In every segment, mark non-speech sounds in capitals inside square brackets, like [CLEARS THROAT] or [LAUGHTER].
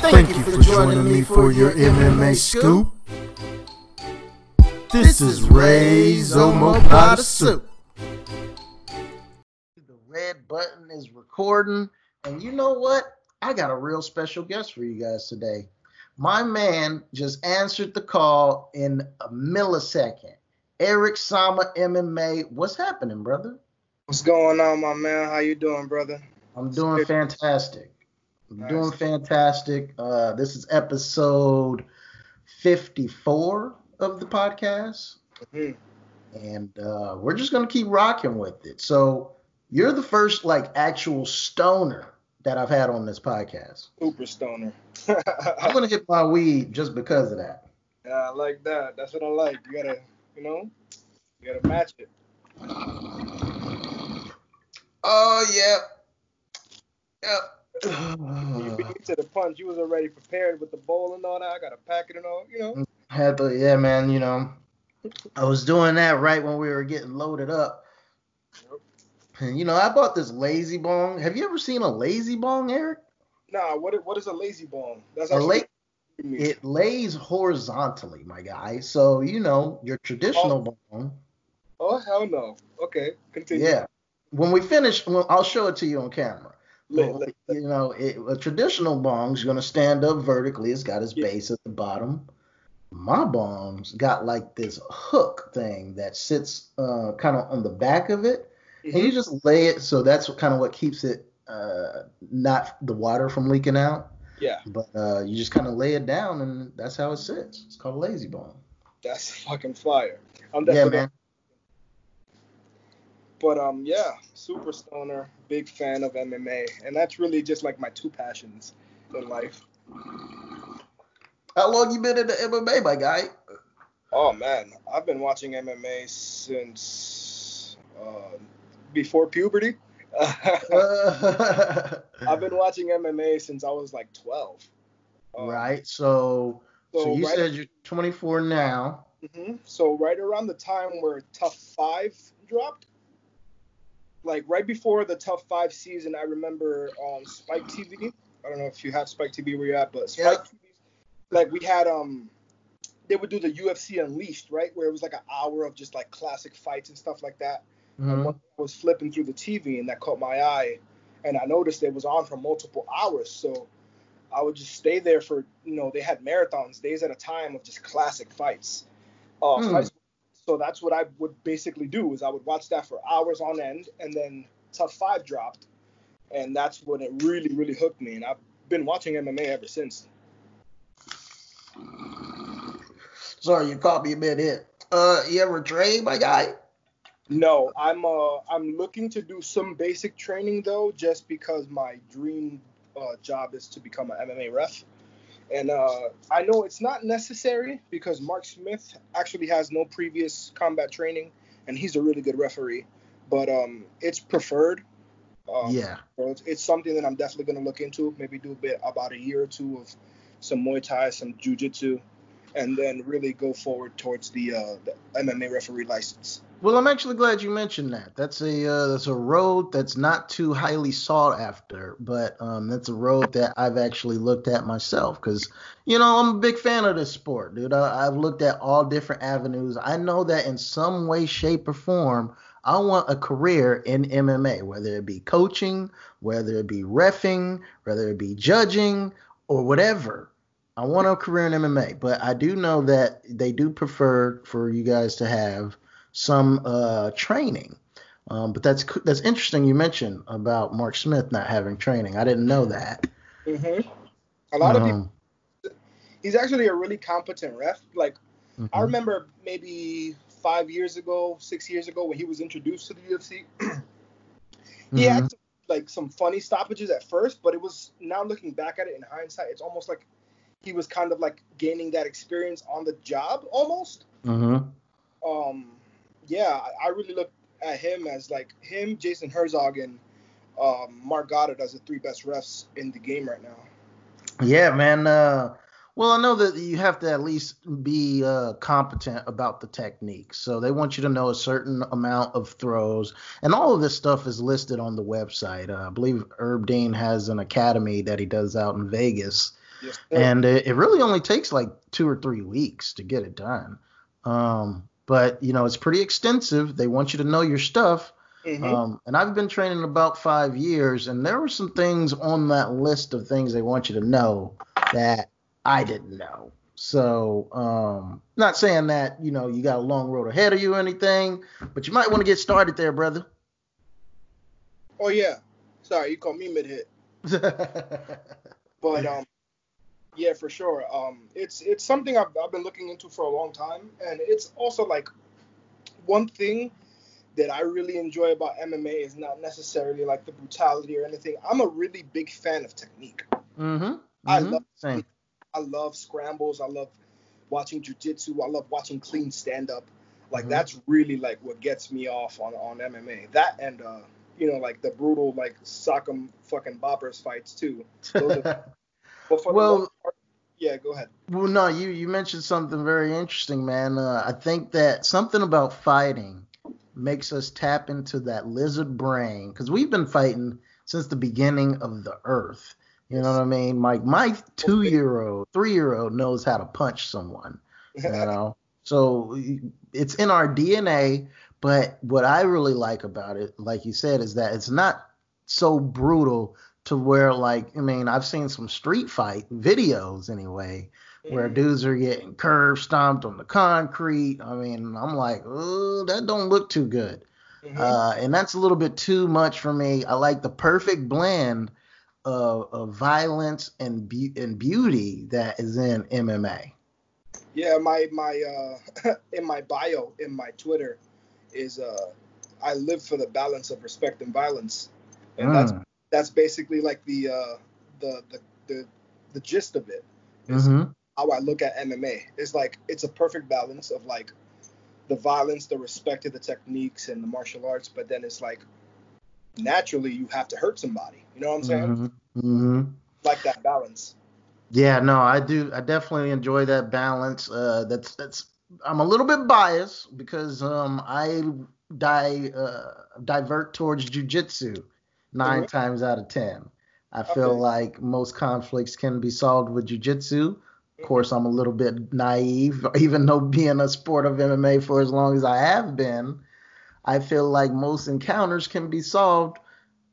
Thank you for joining me for your MMA scoop. This is Ray's Omo Soup. The red button is recording, and you know what? I got a real special guest for you guys today. My man just answered the call in a millisecond. Eric Sama MMA. What's happening, brother? What's going on, my man? How you doing, brother? I'm doing fantastic. I'm nice. doing fantastic. Uh, this is episode 54 of the podcast. Mm-hmm. And uh, we're just gonna keep rocking with it. So you're the first like actual stoner that I've had on this podcast. Super stoner. [LAUGHS] I'm gonna hit my weed just because of that. Yeah, I like that. That's what I like. You gotta, you know, you gotta match it. Oh yeah. Yep. You beat me to the punch. You was already prepared with the bowl and all that. I got to pack it and all, you know. Had to, yeah, man. You know, I was doing that right when we were getting loaded up. Yep. And you know, I bought this lazy bong. Have you ever seen a lazy bong, Eric? Nah. What what is a lazy bong? That's actually. La- it lays horizontally, my guy. So you know your traditional oh. bong. Oh hell no. Okay, continue. Yeah. When we finish, well, I'll show it to you on camera. Well, you know, it, a traditional bong's gonna stand up vertically. It's got its yeah. base at the bottom. My bong's got like this hook thing that sits uh, kind of on the back of it, mm-hmm. and you just lay it. So that's kind of what keeps it uh, not the water from leaking out. Yeah. But uh, you just kind of lay it down, and that's how it sits. It's called a lazy bong. That's fucking fire. I'm yeah, man. But um, yeah, super stoner, big fan of MMA, and that's really just like my two passions in life. How long you been in the MMA, my guy? Oh man, I've been watching MMA since uh, before puberty. [LAUGHS] I've been watching MMA since I was like 12. Um, right. So, so, so you right said you're 24 now. Mm-hmm. So right around the time where TUF Five dropped, like right before the TUF Five season, I remember um, Spike TV. I don't know if you have Spike TV where you're at, but Spike yep. TV, like we had um, they would do the UFC Unleashed, right, where it was like an hour of just like classic fights and stuff like that. Mm-hmm. I was flipping through the TV and that caught my eye, and I noticed it was on for multiple hours. So I would just stay there for you know they had marathons days at a time of just classic fights. Uh, mm. fights so that's what I would basically do is I would watch that for hours on end, and then TUF Five dropped, and that's when it really really hooked me, and I've been watching MMA ever since. Sorry, you caught me a bit hit. Uh, you ever train, my guy? No, I'm uh I'm looking to do some basic training though, just because my dream uh, job is to become an MMA ref. And uh, I know it's not necessary because Mark Smith actually has no previous combat training, and he's a really good referee. But um, it's preferred. Um, yeah. So it's, it's, something that I'm definitely going to look into. Maybe do a bit about a year or two of some Muay Thai, some Jiu Jitsu, and then really go forward towards the, uh, the MMA referee license. Well, I'm actually glad you mentioned that. That's a uh, that's a road that's not too highly sought after, but um, that's a road that I've actually looked at myself because you know I'm a big fan of this sport, dude. I, I've looked at all different avenues. I know that in some way, shape, or form, I want a career in MMA, whether it be coaching, whether it be refing, whether it be judging, or whatever. I want a career in MMA, but I do know that they do prefer for you guys to have some uh, training. Um, but that's that's interesting. You mentioned about Mark Smith not having training. I didn't know that. Mm-hmm. A lot um, of people. He's actually a really competent ref. Like mm-hmm. I remember maybe five years ago, six years ago when he was introduced to the UFC. [CLEARS THROAT] he mm-hmm. had like some funny stoppages at first, but it was now looking back at it in hindsight, it's almost like he was kind of like gaining that experience on the job almost. Mm-hmm. Um, yeah, I really look at him as like him, Jason Herzog, and um, Marc Goddard as the three best refs in the game right now. Yeah, man. Uh, well, I know that you have to at least be uh, competent about the technique. So they want you to know a certain amount of throws, and all of this stuff is listed on the website. Uh, I believe Herb Dean has an academy that he does out in Vegas Yes, and it, it really only takes like two or three weeks to get it done. Um, but you know, it's pretty extensive. They want you to know your stuff. Mhm. Um, and I've been training about five years, and there were some things on that list of things they want you to know that I didn't know. So, um, not saying that you know you got a long road ahead of you or anything, but you might want to get started there, brother. oh yeah. Sorry, you called me mid hit. [LAUGHS] But um, yeah, for sure. Um, it's it's something I've, I've been looking into for a long time, and it's also like one thing that I really enjoy about MMA is not necessarily like the brutality or anything. I'm a really big fan of technique. mm-hmm. I Mhm. love Same. I love scrambles. I love watching jujitsu. I love watching clean stand up. Like Mhm. that's really like what gets me off on on MMA. That and uh, you know, like the brutal like sock'em fucking boppers fights too. Are- [LAUGHS] But for Well- yeah, go ahead. Well, no, you you mentioned something very interesting, man. Uh, I think that something about fighting makes us tap into that lizard brain because we've been fighting since the beginning of the earth. You know what I mean? Like my two year old, three year old knows how to punch someone. You [LAUGHS] know, so it's in our DNA. But what I really like about it, like you said, is that it's not so brutal to where like I mean I've seen some street fight videos anyway where Mhm. dudes are getting curb stomped on the concrete. I mean, I'm like, oh, that don't look too good. Mhm. Uh, and that's a little bit too much for me. I like the perfect blend of, of violence and be- and beauty that is in MMA. Yeah, my my uh [LAUGHS] in my bio in my Twitter is uh I live for the balance of respect and violence. And Mm. that's basically like the uh the the the, the gist of it. Is Mhm. how I look at MMA. It's like it's a perfect balance of like the violence, the respect of the techniques and the martial arts, but then it's like naturally you have to hurt somebody. You know what I'm saying? Mhm. Mhm. Like that balance. Yeah, no, I do. I definitely enjoy that balance. Uh, that's that's. I'm a little bit biased because um I di uh, divert towards jujitsu 9 Mhm. times out of ten. I feel like most conflicts can be solved with jujitsu. Of course, I'm a little bit naive, [LAUGHS] even though being a sport of MMA for as long as I have been, I feel like most encounters can be solved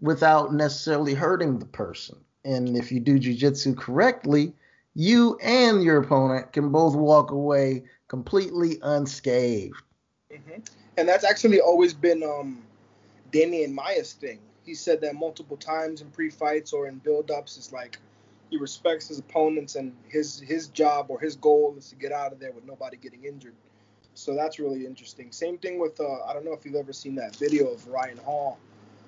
without necessarily hurting the person. And if you do jujitsu correctly, you and your opponent can both walk away completely unscathed. hmm And that's actually always been um, and Maia's thing. He said that multiple times in pre-fights or in build-ups. Is like he respects his opponents, and his his job or his goal is to get out of there with nobody getting injured. So that's really interesting. Same thing with uh, I don't know if you've ever seen that video of Ryan Hall,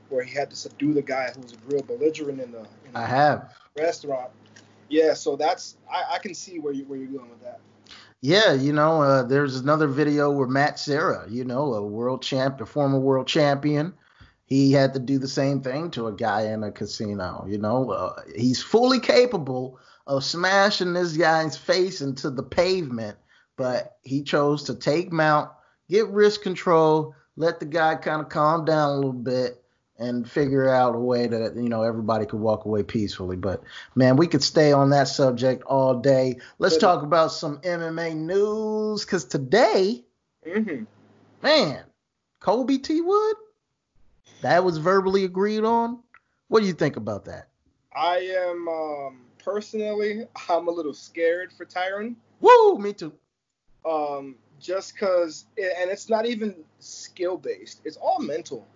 where he had to subdue the guy who was a real belligerent in the, in the I have. restaurant. Yeah, so that's I, I can see where you where you're going with that. Yeah, you know, uh, there's another video where Matt Serra, you know, a world champ, a former world champion, he had to do the same thing to a guy in a casino. You know, uh, he's fully capable of smashing this guy's face into the pavement, but he chose to take mount, get wrist control, let the guy kind of calm down a little bit, and figure out a way that you know everybody could walk away peacefully. But man, we could stay on that subject all day. Let's talk about some MMA news because today, Mm-hmm. man, Colby T Wood, that was verbally agreed on. What do you think about that? I am um, personally, I'm a little scared for Tyron. Woo, me too. Um, just because, and it's not even skill based. It's all mental.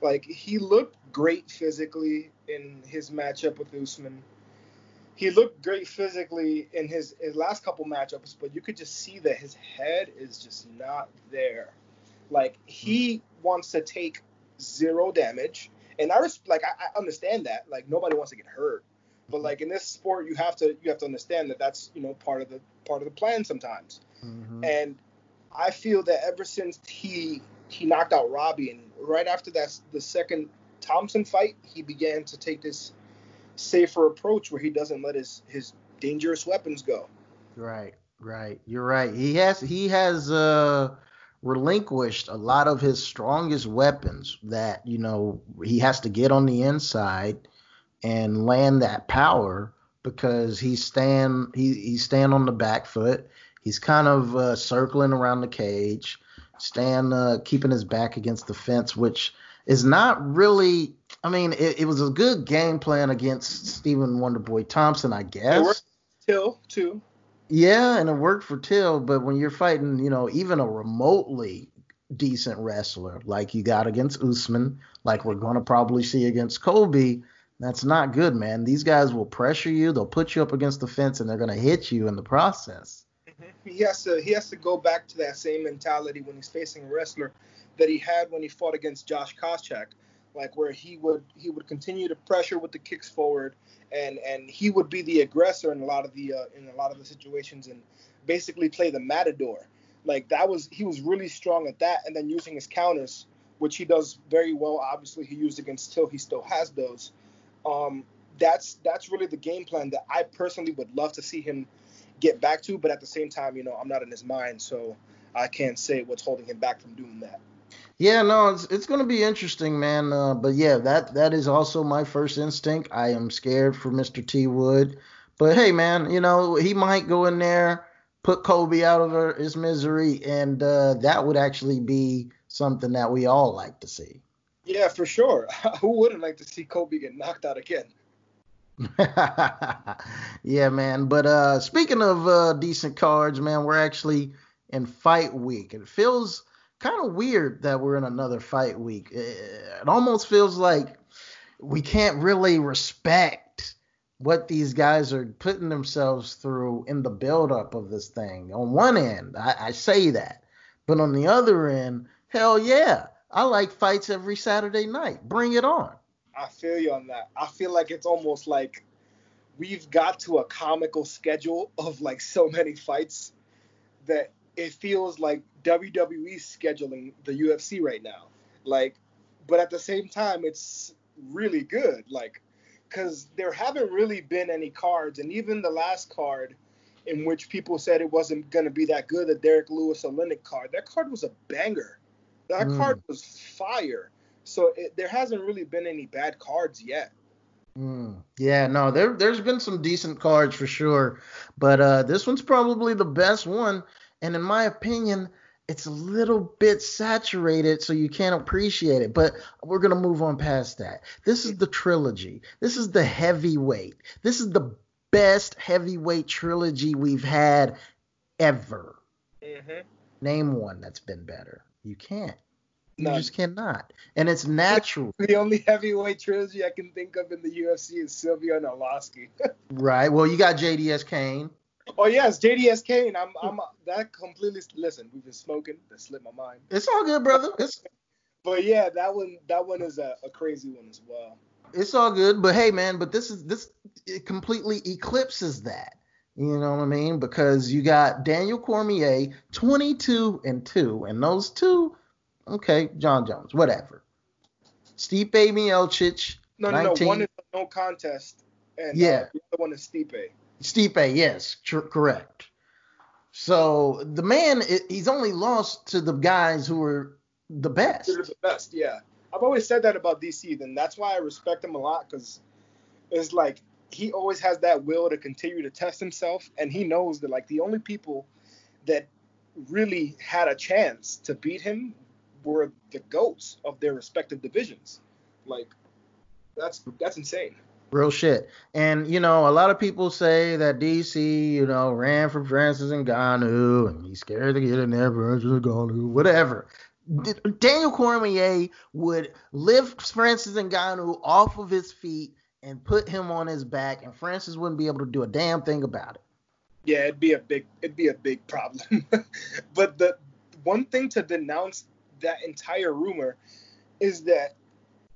Like he looked great physically in his matchup with Usman. He looked great physically in his, his last couple matchups, but you could just see that his head is just not there. Like he wants to take zero damage, and I res- like I, I understand that. Like nobody wants to get hurt, but like in this sport, you have to you have to understand that that's you know part of the part of the plan sometimes. Mhm. And I feel that ever since he he knocked out Robbie, and right after that the second Thompson fight, he began to take this safer approach where he doesn't let his his dangerous weapons go. Right, right. You're right. He has he has uh relinquished a lot of his strongest weapons that, you know, he has to get on the inside and land that power because he's stand he he's stand on the back foot. He's kind of uh, circling around the cage, stand uh, keeping his back against the fence, which is not really. I mean, it, it was a good game plan against Stephen Wonderboy Thompson, I guess. Till too. Yeah, and it worked for Till, but when you're fighting, you know, even a remotely decent wrestler like you got against Usman, like we're going to probably see against Colby, that's not good, man. These guys will pressure you, they'll put you up against the fence, and they're going to hit you in the process. Mm-hmm. He has to he has to go back to that same mentality when he's facing a wrestler that he had when he fought against Josh Koscheck, like where he would he would continue to pressure with the kicks forward, and and he would be the aggressor in a lot of the uh, in a lot of the situations and basically play the matador. Like that was he was really strong at that, and then using his counters, which he does very well. Obviously, he used against Till. He still has those. Um, that's that's really the game plan that I personally would love to see him get back to. But at the same time, you know, I'm not in his mind, so I can't say what's holding him back from doing that. Yeah, no, it's it's gonna be interesting, man. Uh, but yeah, that that is also my first instinct. I am scared for Mr. T Wood, but hey, man, you know he might go in there, put Colby out of his misery, and uh, that would actually be something that we all like to see. Yeah, for sure. [LAUGHS] Who wouldn't like to see Colby get knocked out again? [LAUGHS] yeah, man. But uh, speaking of uh, decent cards, man, we're actually in fight week. It feels kind of weird that we're in another fight week. It almost feels like we can't really respect what these guys are putting themselves through in the buildup of this thing. On one end, I, I say that, but on the other end, hell yeah, I like fights every Saturday night. Bring it on. I feel you on that. I feel like it's almost like we've got to a comical schedule of like so many fights that it feels like WWE scheduling the UFC right now. Like, but at the same time, it's really good. Like, because there haven't really been any cards, and even the last card in which people said it wasn't going to be that good, the Derrick Lewis Oleinik card, that card was a banger. That mm. card was fire. So it, there hasn't really been any bad cards yet. Mm. Yeah, no, there there's been some decent cards for sure, but uh, this one's probably the best one, and in my opinion, it's a little bit saturated, so you can't appreciate it. But we're gonna move on past that. This is the trilogy. This is the heavyweight. This is the best heavyweight trilogy we've had ever. Mm-hmm. Name one that's been better. You can't. You None. just cannot. And it's natural. [LAUGHS] The only heavyweight trilogy I can think of in the UFC is Sylvia and Arlovsky. [LAUGHS] right. Well, you got JDS Cain. Oh yes, JDS Cain. I'm I'm that completely. Listen, we've been smoking. That slipped my mind. It's all good, brother. It's. but yeah, that one that one is a, a crazy one as well. It's all good, but hey, man, but this is this it completely eclipses that. You know what I mean? Because you got Daniel Cormier, 22 and 2, and those two, okay, Jon Jones, whatever. Stipe Miocic, no, no, 19. no, one is no contest, and uh, yeah, uh, the other one is Stipe. Stipe, yes, tr- correct. So the man, he's only lost to the guys who are the best. They're the best, yeah. I've always said that about DC, and that's why I respect him a lot because it's like he always has that will to continue to test himself, and he knows that like the only people that really had a chance to beat him were the goats of their respective divisions. Like that's that's insane. Real shit. And you know, a lot of people say that DC, you know, ran from Francis and Ngannou and he's scared to get in there, Francis Ngannou, whatever. Daniel Cormier would lift Francis and Ngannou off of his feet and put him on his back, and Francis wouldn't be able to do a damn thing about it. Yeah, it'd be a big it'd be a big problem. [LAUGHS] but the one thing to denounce that entire rumor is that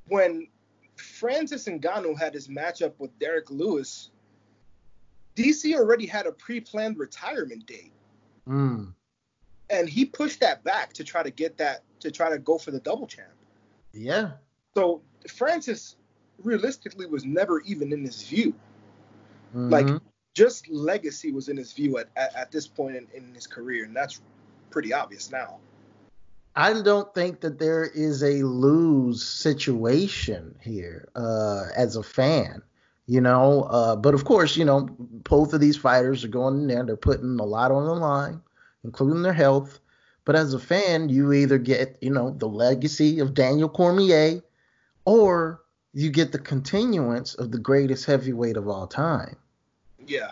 when Francis Ngannou had his matchup with Derrick Lewis, DC already had a pre-planned retirement date. Mm. And he pushed that back to try to get that to try to go for the double champ. Yeah. So Francis realistically was never even in his view. Mm-hmm. Like just legacy was in his view at, at, at this point in, in his career, and that's pretty obvious now. I don't think that there is a lose situation here uh, as a fan. You know, uh, but of course, you know, both of these fighters are going in there. They're putting a lot on the line, including their health. But as a fan, you either get, you know, the legacy of Daniel Cormier, or you get the continuance of the greatest heavyweight of all time. Yeah.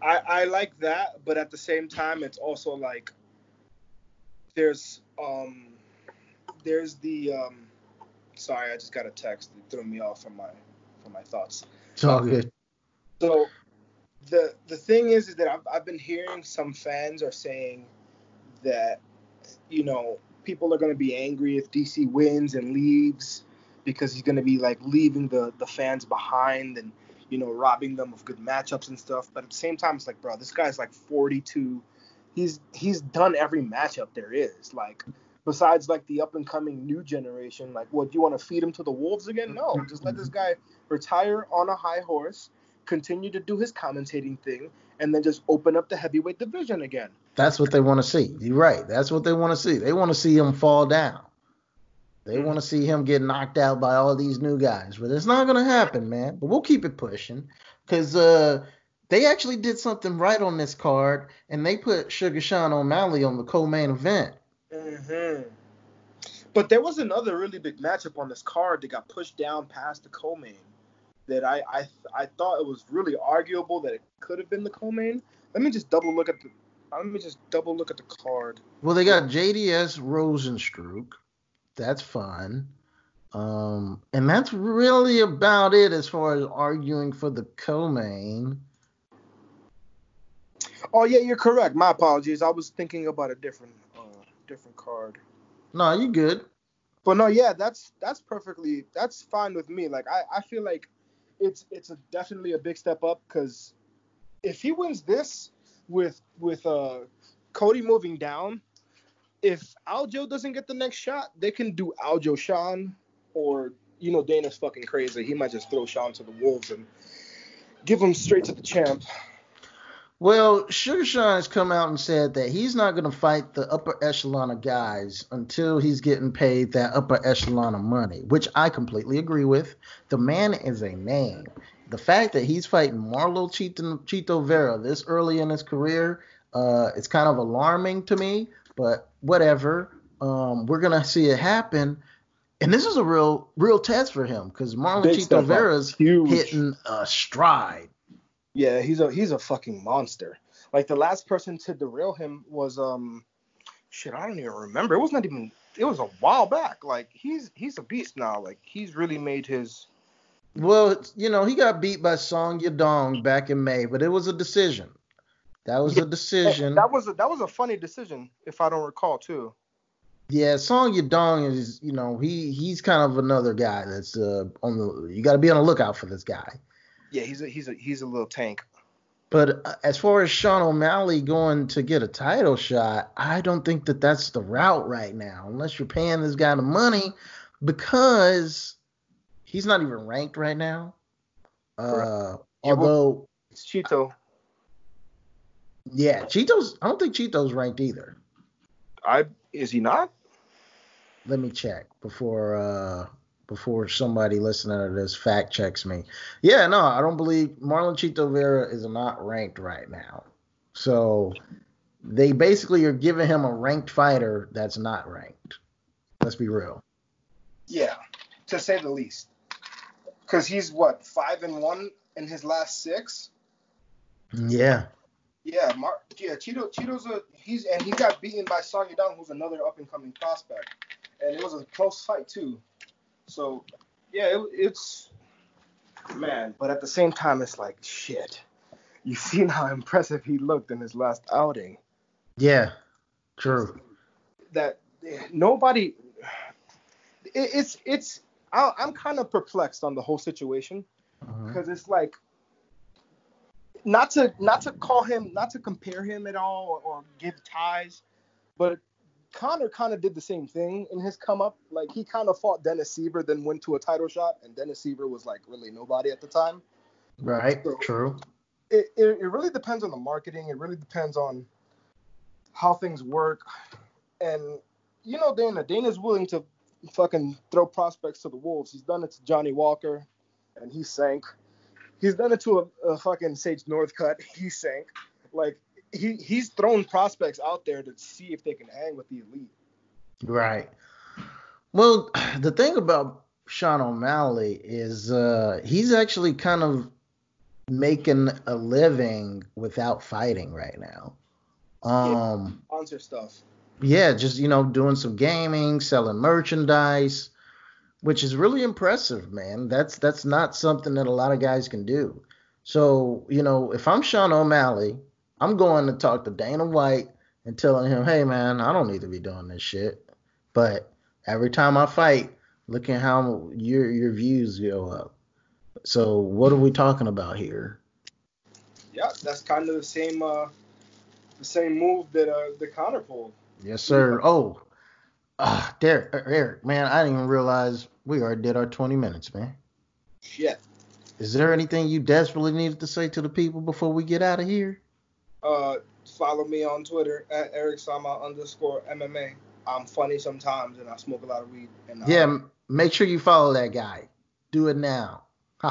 I, I like that, but at the same time, it's also like there's um there's the um sorry, I just got a text that threw me off from my from my thoughts. It's all good. So the the thing is is that I've, I've been hearing some fans are saying that you know people are going to be angry if DC wins and leaves because he's going to be like leaving the the fans behind and you know robbing them of good matchups and stuff. But at the same time, it's like, bro, this guy's like 42. He's he's done every matchup there is. Like besides like the up and coming new generation, like what do you want to feed him to the wolves again? No, just let this guy retire on a high horse, continue to do his commentating thing, and then just open up the heavyweight division again. That's what they want to see. You're right. That's what they want to see. They want to see him fall down. They want to see him get knocked out by all these new guys, but it's not gonna happen, man. But we'll keep it pushing, cause uh, they actually did something right on this card, and they put Sugar Sean O'Malley on the co-main event. Mm-hmm. But there was another really big matchup on this card that got pushed down past the co-main that I I, I thought it was really arguable that it could have been the co-main. Let me just double look at the let me just double look at the card. Well, they got JDS Rozenstruik. That's fun. Um, and that's really about it as far as arguing for the co-main. Oh yeah, you're correct. My apologies. I was thinking about a different uh, different card. No, you good. But no, yeah, that's that's perfectly that's fine with me. Like I, I feel like it's it's a, definitely a big step up because if he wins this with with uh Cody moving down, if Aljo doesn't get the next shot, they can do Aljo Sean or you know Dana's fucking crazy. He might just throw Sean to the wolves and give him straight to the champ. Well, Sugar Sean has come out and said that he's not going to fight the upper echelon of guys until he's getting paid that upper echelon of money, which I completely agree with. The man is a name. The fact that he's fighting Marlo Chito, Chito Vera this early in his career, uh, it's kind of alarming to me, but whatever. Um, we're going to see it happen. And this is a real, real test for him because Marlon Big Chito up. Vera's hitting a stride. Yeah, he's a he's a fucking monster. Like the last person to derail him was um shit, I don't even remember. It was not even it was a while back. Like he's he's a beast now. Like he's really made his Well, you know, he got beat by Song Yadong back in May, but it was a decision. That was a decision. that was a that was a funny decision, if I don't recall too. Yeah, Song Yadong is, you know, he he's kind of another guy that's uh on the you got to be on the lookout for this guy. Yeah, he's a he's a he's a little tank. But uh, as far as Sean O'Malley going to get a title shot, I don't think that that's the route right now, unless you're paying this guy the money, because he's not even ranked right now. Uh, Yeah, well- although, It's Chito. yeah, Chito's. I don't think Chito's ranked either. I is he not? Let me check before uh before somebody listening to this fact checks me. Yeah, no, I don't believe Marlon Chito Vera is not ranked right now. So they basically are giving him a ranked fighter that's not ranked. Let's be real. Yeah, to say the least. Cause he's what five and one in his last six. Yeah. Yeah, Mar- yeah, Chito, Chito's a he's and he got beaten by Song Yadong, who's another up and coming prospect, and it was a close fight too. So, yeah, it, it's man, but at the same time, it's like shit. You've [LAUGHS] seen how impressive he looked in his last outing. Yeah. True. That nobody. It, it's it's I, I'm kind of perplexed on the whole situation. Uh-huh. because it's like not to not to call him not to compare him at all or, or give ties, but Conor kind of did the same thing in his come up. Like he kind of fought Dennis Siver, then went to a title shot, and Dennis Siver was like really nobody at the time. Right. True. It, it it really depends on the marketing. It really depends on how things work, and you know Dana Dana's willing to fucking throw prospects to the wolves. He's done it to Johnny Walker, and he sank. He's done it to a, a fucking Sage Northcutt. [LAUGHS] He sank. Like he he's thrown prospects out there to see if they can hang with the elite. Right. Well, [SIGHS] the thing about Sean O'Malley is uh, he's actually kind of making a living without fighting right now. Um, yeah, sponsor stuff. Yeah, just you know, doing some gaming, selling merchandise, which is really impressive, man. That's that's not something that a lot of guys can do. So, you know, if I'm Sean O'Malley, I'm going to talk to Dana White and telling him, hey man, I don't need to be doing this shit. But every time I fight, look at how your your views go up. So what are we talking about here? Yeah, that's kind of the same uh the same move that uh the Conor pulled. Yes, sir. Oh, uh, Derek, er, Eric, man, I didn't even realize we already did our 20 minutes, man. Shit. Is there anything you desperately needed to say to the people before we get out of here? Uh, follow me on Twitter at Eric Sama underscore MMA. I'm funny sometimes and I smoke a lot of weed. And yeah, make sure you follow that guy. Do it now. [LAUGHS]